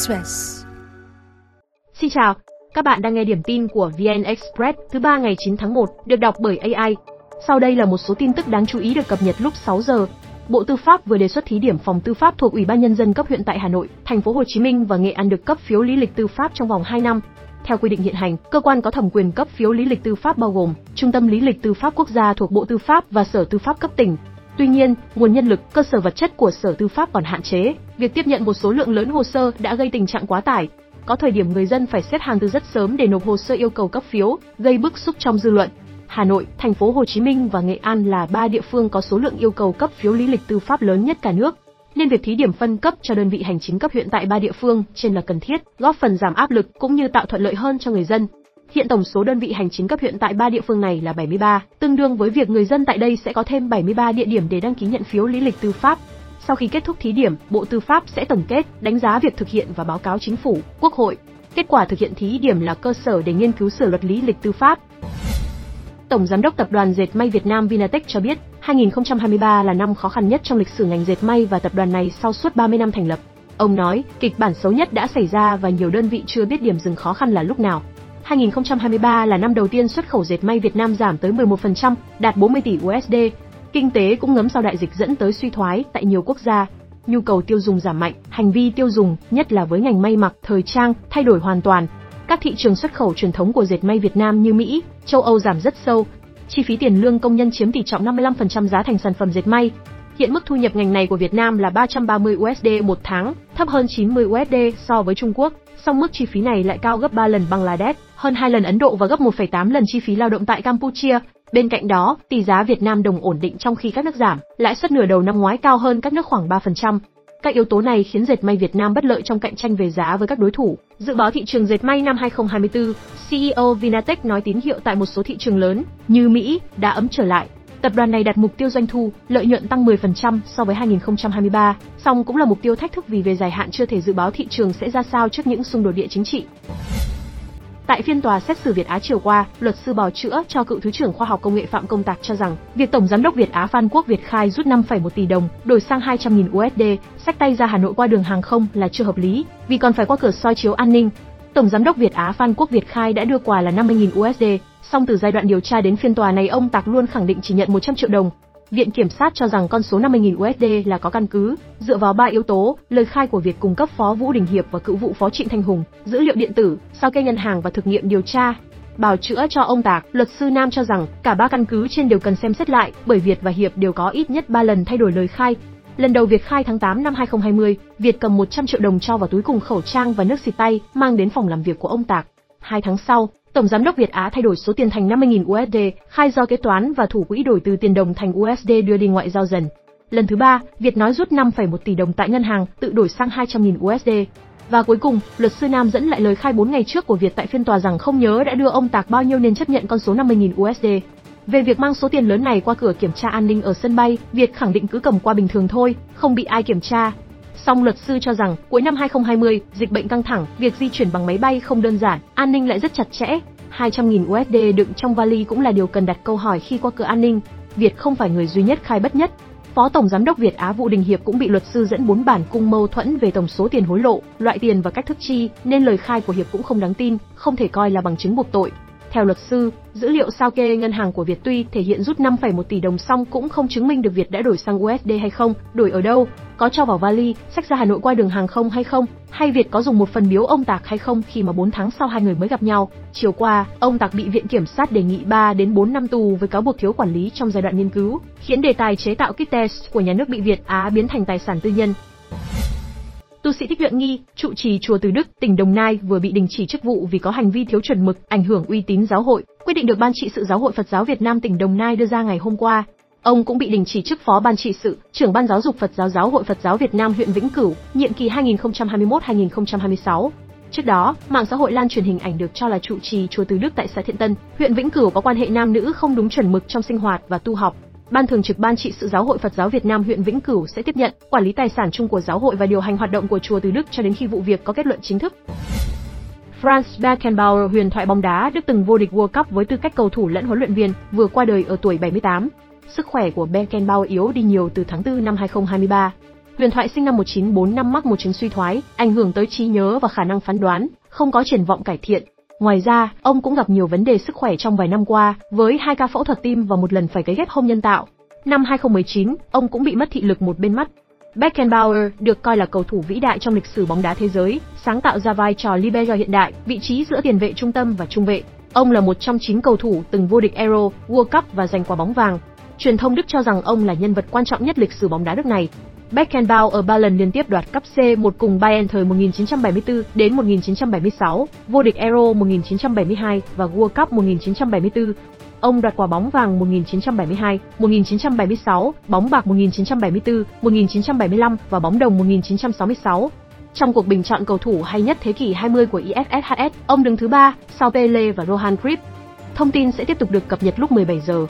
Express. Xin chào, các bạn đang nghe điểm tin của VN Express thứ ba ngày 9 tháng 1, được đọc bởi AI. Sau đây là một số tin tức đáng chú ý được cập nhật lúc 6 giờ. Bộ Tư pháp vừa đề xuất thí điểm phòng tư pháp thuộc Ủy ban nhân dân cấp huyện tại Hà Nội, thành phố Hồ Chí Minh và Nghệ An được cấp phiếu lý lịch tư pháp trong vòng 2 năm. Theo quy định hiện hành, cơ quan có thẩm quyền cấp phiếu lý lịch tư pháp bao gồm Trung tâm lý lịch tư pháp quốc gia thuộc Bộ Tư pháp và Sở Tư pháp cấp tỉnh. Tuy nhiên, nguồn nhân lực, cơ sở vật chất của Sở Tư pháp còn hạn chế, việc tiếp nhận một số lượng lớn hồ sơ đã gây tình trạng quá tải. Có thời điểm người dân phải xếp hàng từ rất sớm để nộp hồ sơ yêu cầu cấp phiếu, gây bức xúc trong dư luận. Hà Nội, thành phố Hồ Chí Minh và Nghệ An là ba địa phương có số lượng yêu cầu cấp phiếu lý lịch tư pháp lớn nhất cả nước nên việc thí điểm phân cấp cho đơn vị hành chính cấp huyện tại ba địa phương trên là cần thiết, góp phần giảm áp lực cũng như tạo thuận lợi hơn cho người dân. Hiện tổng số đơn vị hành chính cấp huyện tại ba địa phương này là 73, tương đương với việc người dân tại đây sẽ có thêm 73 địa điểm để đăng ký nhận phiếu lý lịch tư pháp. Sau khi kết thúc thí điểm, Bộ Tư pháp sẽ tổng kết, đánh giá việc thực hiện và báo cáo chính phủ, Quốc hội. Kết quả thực hiện thí điểm là cơ sở để nghiên cứu sửa luật lý lịch tư pháp. Tổng giám đốc tập đoàn dệt may Việt Nam Vinatech cho biết, 2023 là năm khó khăn nhất trong lịch sử ngành dệt may và tập đoàn này sau suốt 30 năm thành lập. Ông nói, kịch bản xấu nhất đã xảy ra và nhiều đơn vị chưa biết điểm dừng khó khăn là lúc nào. 2023 là năm đầu tiên xuất khẩu dệt may Việt Nam giảm tới 11%, đạt 40 tỷ USD. Kinh tế cũng ngấm sau đại dịch dẫn tới suy thoái tại nhiều quốc gia. Nhu cầu tiêu dùng giảm mạnh, hành vi tiêu dùng, nhất là với ngành may mặc, thời trang, thay đổi hoàn toàn. Các thị trường xuất khẩu truyền thống của dệt may Việt Nam như Mỹ, châu Âu giảm rất sâu, chi phí tiền lương công nhân chiếm tỷ trọng 55% giá thành sản phẩm dệt may. Hiện mức thu nhập ngành này của Việt Nam là 330 USD một tháng, thấp hơn 90 USD so với Trung Quốc, song mức chi phí này lại cao gấp 3 lần Bangladesh, hơn 2 lần Ấn Độ và gấp 1,8 lần chi phí lao động tại Campuchia. Bên cạnh đó, tỷ giá Việt Nam đồng ổn định trong khi các nước giảm, lãi suất nửa đầu năm ngoái cao hơn các nước khoảng 3%. Các yếu tố này khiến dệt may Việt Nam bất lợi trong cạnh tranh về giá với các đối thủ. Dự báo thị trường dệt may năm 2024, CEO Vinatech nói tín hiệu tại một số thị trường lớn như Mỹ đã ấm trở lại. Tập đoàn này đặt mục tiêu doanh thu, lợi nhuận tăng 10% so với 2023, song cũng là mục tiêu thách thức vì về dài hạn chưa thể dự báo thị trường sẽ ra sao trước những xung đột địa chính trị. Tại phiên tòa xét xử Việt Á chiều qua, luật sư bào chữa cho cựu Thứ trưởng Khoa học Công nghệ Phạm Công Tạc cho rằng, việc Tổng Giám đốc Việt Á Phan Quốc Việt khai rút 5,1 tỷ đồng, đổi sang 200.000 USD, sách tay ra Hà Nội qua đường hàng không là chưa hợp lý, vì còn phải qua cửa soi chiếu an ninh. Tổng Giám đốc Việt Á Phan Quốc Việt khai đã đưa quà là 50.000 USD, song từ giai đoạn điều tra đến phiên tòa này ông Tạc luôn khẳng định chỉ nhận 100 triệu đồng, Viện kiểm sát cho rằng con số 50.000 USD là có căn cứ, dựa vào ba yếu tố, lời khai của việc cung cấp Phó Vũ Đình Hiệp và cựu vụ Phó Trịnh Thanh Hùng, dữ liệu điện tử, sao kê ngân hàng và thực nghiệm điều tra. Bảo chữa cho ông Tạc, luật sư Nam cho rằng cả ba căn cứ trên đều cần xem xét lại, bởi Việt và Hiệp đều có ít nhất 3 lần thay đổi lời khai. Lần đầu Việt khai tháng 8 năm 2020, Việt cầm 100 triệu đồng cho vào túi cùng khẩu trang và nước xịt tay, mang đến phòng làm việc của ông Tạc. Hai tháng sau, Tổng giám đốc Việt Á thay đổi số tiền thành 50.000 USD, khai do kế toán và thủ quỹ đổi từ tiền đồng thành USD đưa đi ngoại giao dần. Lần thứ ba, Việt nói rút 5,1 tỷ đồng tại ngân hàng, tự đổi sang 200.000 USD. Và cuối cùng, luật sư Nam dẫn lại lời khai 4 ngày trước của Việt tại phiên tòa rằng không nhớ đã đưa ông Tạc bao nhiêu nên chấp nhận con số 50.000 USD. Về việc mang số tiền lớn này qua cửa kiểm tra an ninh ở sân bay, Việt khẳng định cứ cầm qua bình thường thôi, không bị ai kiểm tra. Song luật sư cho rằng, cuối năm 2020, dịch bệnh căng thẳng, việc di chuyển bằng máy bay không đơn giản, an ninh lại rất chặt chẽ. 200.000 USD đựng trong vali cũng là điều cần đặt câu hỏi khi qua cửa an ninh. Việt không phải người duy nhất khai bất nhất. Phó Tổng Giám đốc Việt Á Vũ Đình Hiệp cũng bị luật sư dẫn bốn bản cung mâu thuẫn về tổng số tiền hối lộ, loại tiền và cách thức chi, nên lời khai của Hiệp cũng không đáng tin, không thể coi là bằng chứng buộc tội. Theo luật sư, dữ liệu sao kê ngân hàng của Việt tuy thể hiện rút 5,1 tỷ đồng xong cũng không chứng minh được Việt đã đổi sang USD hay không, đổi ở đâu, có cho vào vali, sách ra Hà Nội qua đường hàng không hay không, hay Việt có dùng một phần biếu ông Tạc hay không khi mà 4 tháng sau hai người mới gặp nhau. Chiều qua, ông Tạc bị viện kiểm sát đề nghị 3 đến 4 năm tù với cáo buộc thiếu quản lý trong giai đoạn nghiên cứu, khiến đề tài chế tạo kit test của nhà nước bị Việt Á biến thành tài sản tư nhân. Tu sĩ Thích Luyện Nghi, trụ trì chùa Từ Đức, tỉnh Đồng Nai vừa bị đình chỉ chức vụ vì có hành vi thiếu chuẩn mực, ảnh hưởng uy tín giáo hội. Quyết định được Ban trị sự Giáo hội Phật giáo Việt Nam tỉnh Đồng Nai đưa ra ngày hôm qua. Ông cũng bị đình chỉ chức phó ban trị sự, trưởng ban giáo dục Phật giáo Giáo hội Phật giáo Việt Nam huyện Vĩnh Cửu, nhiệm kỳ 2021-2026. Trước đó, mạng xã hội lan truyền hình ảnh được cho là trụ trì chùa Từ Đức tại xã Thiện Tân, huyện Vĩnh Cửu có quan hệ nam nữ không đúng chuẩn mực trong sinh hoạt và tu học. Ban thường trực Ban trị sự Giáo hội Phật giáo Việt Nam huyện Vĩnh Cửu sẽ tiếp nhận, quản lý tài sản chung của giáo hội và điều hành hoạt động của chùa Từ Đức cho đến khi vụ việc có kết luận chính thức. Franz Beckenbauer, huyền thoại bóng đá Đức từng vô địch World Cup với tư cách cầu thủ lẫn huấn luyện viên, vừa qua đời ở tuổi 78. Sức khỏe của Beckenbauer yếu đi nhiều từ tháng 4 năm 2023. Huyền thoại sinh năm 1945 mắc một chứng suy thoái, ảnh hưởng tới trí nhớ và khả năng phán đoán, không có triển vọng cải thiện. Ngoài ra, ông cũng gặp nhiều vấn đề sức khỏe trong vài năm qua, với hai ca phẫu thuật tim và một lần phải cấy ghép hông nhân tạo. Năm 2019, ông cũng bị mất thị lực một bên mắt. Beckenbauer được coi là cầu thủ vĩ đại trong lịch sử bóng đá thế giới, sáng tạo ra vai trò libero hiện đại, vị trí giữa tiền vệ trung tâm và trung vệ. Ông là một trong chín cầu thủ từng vô địch Euro, World Cup và giành quả bóng vàng. Truyền thông Đức cho rằng ông là nhân vật quan trọng nhất lịch sử bóng đá nước này. Beckenbauer ở ba lần liên tiếp đoạt cúp C1 cùng Bayern thời 1974 đến 1976, vô địch Euro 1972 và World Cup 1974. Ông đoạt quả bóng vàng 1972, 1976, bóng bạc 1974, 1975 và bóng đồng 1966. Trong cuộc bình chọn cầu thủ hay nhất thế kỷ 20 của IFSHS, ông đứng thứ ba sau Pele và Johan Cruyff. Thông tin sẽ tiếp tục được cập nhật lúc 17 giờ.